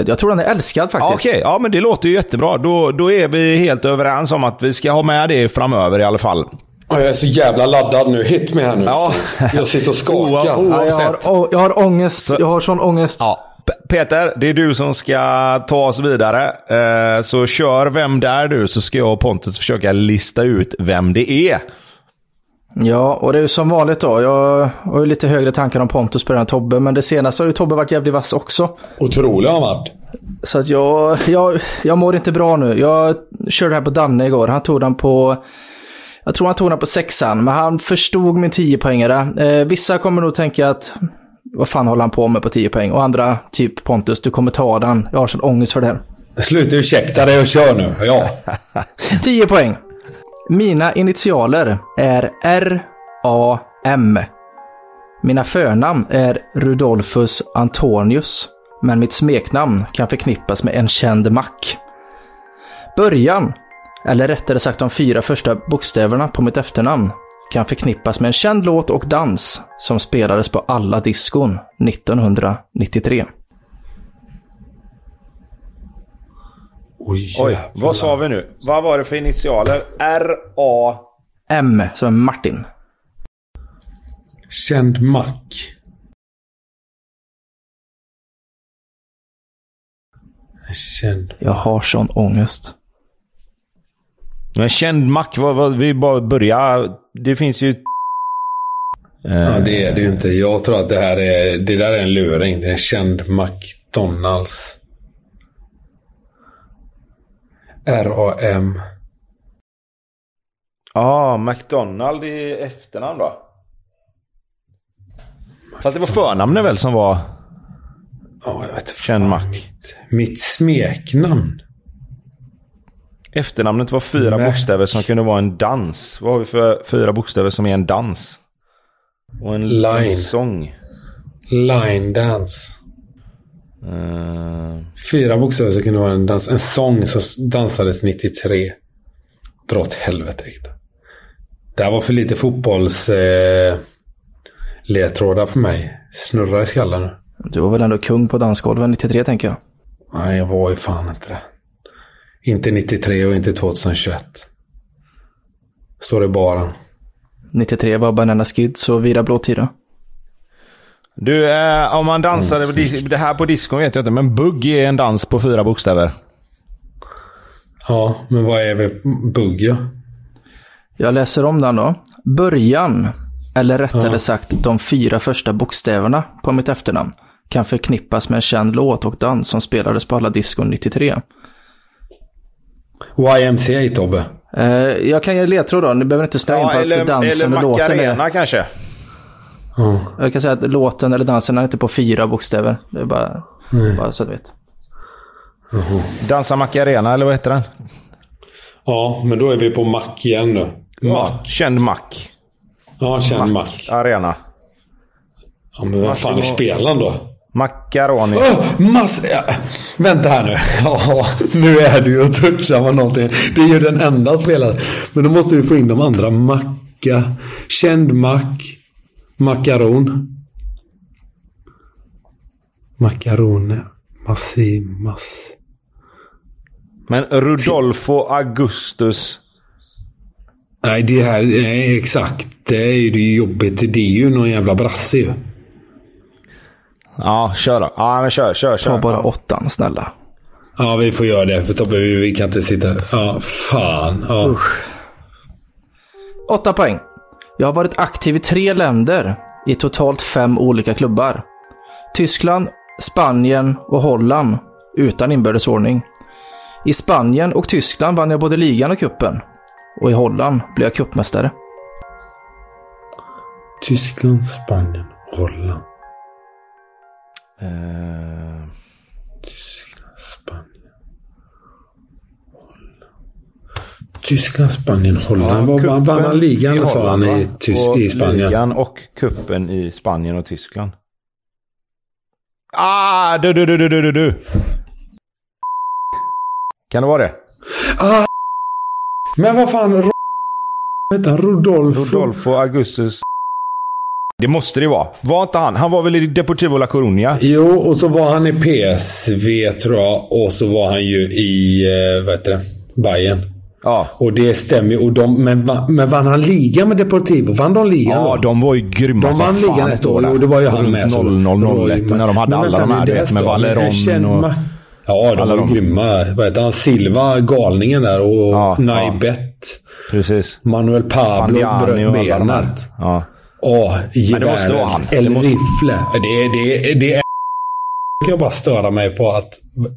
Jag, tror den är älskad Ja, faktiskt. Okej, ja men det låter ju jättebra. Då, då är vi helt överens om att vi ska ha med det framöver i alla fall. Ja, jag är så jävla laddad nu. Hit med här nu. Ja. Jag sitter och skakar. Oa- Ja, jag, Oavsett. har, jag har ångest. Jag har sån ångest. Ja. Peter, det är du som ska ta oss vidare. Eh, så kör Vem där du, så ska jag och Pontus försöka lista ut vem det är. Ja, och det är ju som vanligt då. Jag har ju lite högre tankar om Pontus på den här Tobbe, men det senaste har ju Tobbe varit jävligt vass också. Otrolig har han varit. Så att jag, jag, jag mår inte bra nu. Jag körde här på Danne igår. Han tog den på... Jag tror han tog den på sexan, men han förstod min 10-poängare. Eh, vissa kommer nog tänka att vad fan håller han på med på 10 poäng? Och andra, typ Pontus, du kommer ta den. Jag har sån ångest för det här. Sluta ursäkta dig och kör nu. Ja. 10 poäng. Mina initialer är R-A-M. Mina förnamn är Rudolfus Antonius, men mitt smeknamn kan förknippas med en känd mack. Början, eller rättare sagt de fyra första bokstäverna på mitt efternamn, kan förknippas med en känd låt och dans som spelades på alla diskon 1993. Oj, Oj, vad sa vi nu? Vad var det för initialer? R-A... M som är Martin. Känd mack. Känd. Jag har sån ångest. Men känd mack, vad, vad, vi bara börjar. Det finns ju... Ja, det är det ju inte. Jag tror att det här är... Det där är en luring. Det är en känd McDonalds. R-A-M. Ja, McDonald i efternamn då? Fast det var förnamnet väl som var Ja, jag vet känd fan. mack? Mitt smeknamn. Efternamnet var fyra Mac. bokstäver som kunde vara en dans. Vad har vi för fyra bokstäver som är en dans? Och en, Line. en sång. Line dance. Eh, Fyra bokstäver så kunde det vara en dans. En sång som dansades 93. Dra åt helvete. Det här var för lite fotbolls... Eh, ledtrådar för mig. Snurrar i skallen nu. Du var väl ändå kung på dansgolven 93 tänker jag. Nej, jag var ju fan inte det. Inte 93 och inte 2021. Står det bara. 93 var Banana Skids och Vira Blåtira. Du, eh, om man dansade... Mm, det här på diskon vet jag inte, men bugg är en dans på fyra bokstäver. Ja, men vad är? Bugg, Jag läser om den då. Början, eller rättare sagt de fyra första bokstäverna på mitt efternamn, kan förknippas med en känd låt och dans som spelades på alla diskon 93. YMCA, Tobbe. Eh, jag kan ge ledtråd då, ni behöver inte snöa in Ja, på eller, att dansen eller och låten Macarena är... kanske. Ja. Jag kan säga att låten eller dansen är inte på fyra bokstäver. Det är bara, bara så du vet. Dansa Macarena, eller vad heter den? ja, men då är vi på Mack igen nu. Ja, känd mack. Ja, känd Mack. Arena. Ja, men vem fan är spelaren då? Macaroni. Oh, mass... Ja. Vänta här nu. Ja, nu är du ju och touchar med någonting. Det är ju den enda spelaren. Men då måste vi få in de andra. Macka. Känd mack. Makaron. Macarone. Massimas. Men Rudolfo Augustus. Nej, det här... Nej, exakt. Det är ju jobbigt. Det är ju någon jävla brasse ju. Ja, kör då. Ja, men kör, kör, kör. Ta bara åttan, snälla. Ja, vi får göra det. För Tobbe, vi, vi kan inte sitta... Ja, fan. Ja. Usch. Åtta poäng. Jag har varit aktiv i tre länder i totalt fem olika klubbar. Tyskland, Spanien och Holland utan inbördes ordning. I Spanien och Tyskland vann jag både ligan och kuppen. Och i Holland blev jag cupmästare. Tyskland, Spanien, Holland. Eh, Tyskland, Spanien. Holland. Tyskland, Spanien, Holland. Vad vann vann han ligan i sa han i, Holland, va? Tys- Och i Spanien? Ligan och kuppen i Spanien och Tyskland. Ah, du, du, du, du, du, du. Kan det vara det? Ah, men vad fan. Ro- heter han? Rodolfo? Rodolfo Augustus. Det måste det vara. Var inte han? Han var väl i Deportivo La Coruña? Jo, och så var han i PSV tror jag. Och så var han ju i, eh, vad heter det, Bayern. Ja. Och det stämmer ju. Och de, men, men vann han ligan med Deportivo? Vann de ligan Ja, då? de var ju grymma De vann ligan ett år. Jo, det var ju han med. så- 0001 Roy- när de hade Men alla vänta de här, du vet, med Valeron och- Ja, de var de. grymma. Vad heter han? Silva, galningen där och Ja, Naibet. Precis. Manuel Pablo bröt benet. Ja. Åh, geväret. El måste- Rifle. Det, det, det är... kan jag bara störa mig på att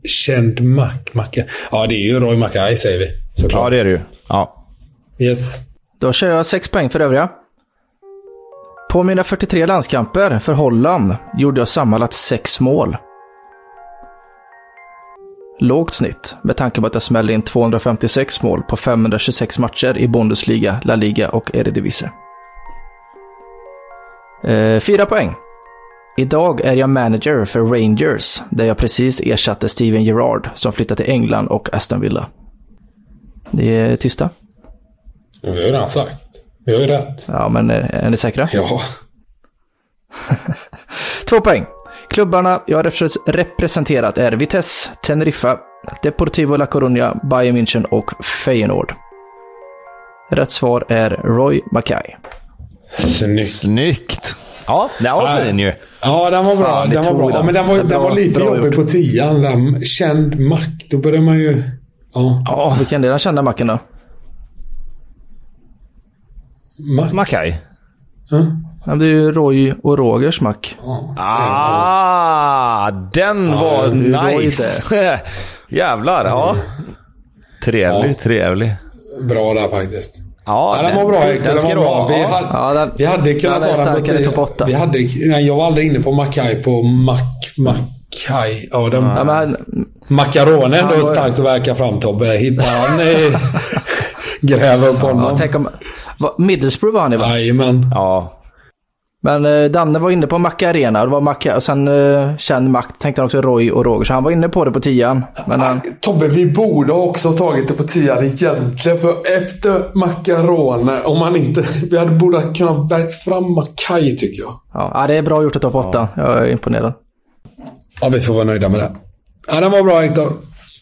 känd Mac, Macke. Ja, det är ju Roy Mackay säger vi. Såklart. ja, det är det ju. Ja. Yes. Då kör jag 6 poäng för övriga. På mina 43 landskamper för Holland gjorde jag sammanlagt 6 mål. Lågt snitt med tanke på att jag smällde in 256 mål på 526 matcher i Bundesliga, La Liga och Eredivisie. Eh, fyra poäng. Idag är jag manager för Rangers, där jag precis ersatte Steven Gerrard som flyttat till England och Aston Villa. Ni är tysta? Ja, Vi har ju redan sagt. Vi har ju rätt. Ja, men eh, är ni säkra? Ja. Två poäng. Klubbarna jag har repres- representerat är Vitesse, Teneriffa, Deportivo La Coruña, Bayern München och Feyenoord. Rätt svar är Roy Mackay. Snyggt. Snyggt! Ja, den var Ja. fin ju. Ja, den var bra. Ja, ni den var bra. den. Ja, men den var, den var lite bra jobbig gjort. på tian. Den, känd Mac. Då börjar man ju... Ja. Ja, vilken är den kända macken då? Mac. Mackay. Ja. Ja, det är ju Roy och Rogers mack. Ah, den var nice. Jävlar, ja. Trevlig, Ja. trevlig. Bra där faktiskt. Ja, Ja, den var bra. Den Den ska var bra. Vi Ja. hade, Ja, den- vi hade kunnat den ta den på starkare i tio. topp åtta. Vi hade, nej, jag var aldrig inne på Mackay på Mac... Mackay. Ja, den, Ja, men, Macarone ändå var- starkt att verka fram Tobbe. Hittar han... Gräver upp ja, honom. tänk om... Middlesbrough var han i va? Jajamän. Ja. Men eh, Danne var inne på Macka Arena och det var Macka och sen eh, känd Mack tänkte han också Roy och Roger. Så han var inne på det på tian. Men han, Tobbe, vi borde också ha tagit det på tian egentligen. För efter Macarone, om man inte... Vi hade borde kunnat verka fram Mackay tycker jag. ja, ja, det är bra gjort att ta på åtta. Jag är imponerad. Ja, vi får vara nöjda med det. Ja, den var bra Hector.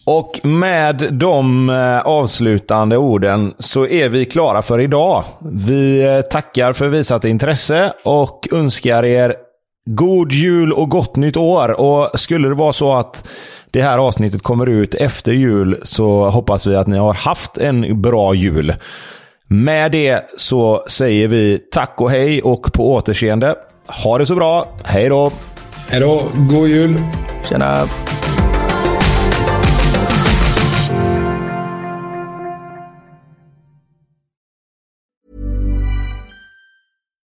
Och med de eh, avslutande orden så är vi klara för idag. Vi eh, tackar för visat intresse och önskar er god jul och gott nytt år. Och skulle det vara så att det här avsnittet kommer ut efter jul så hoppas vi att ni har haft en bra jul. Med det så säger vi tack och hej och på återseende. Ha det så bra. Hej då! Hej då. God jul. Tjena!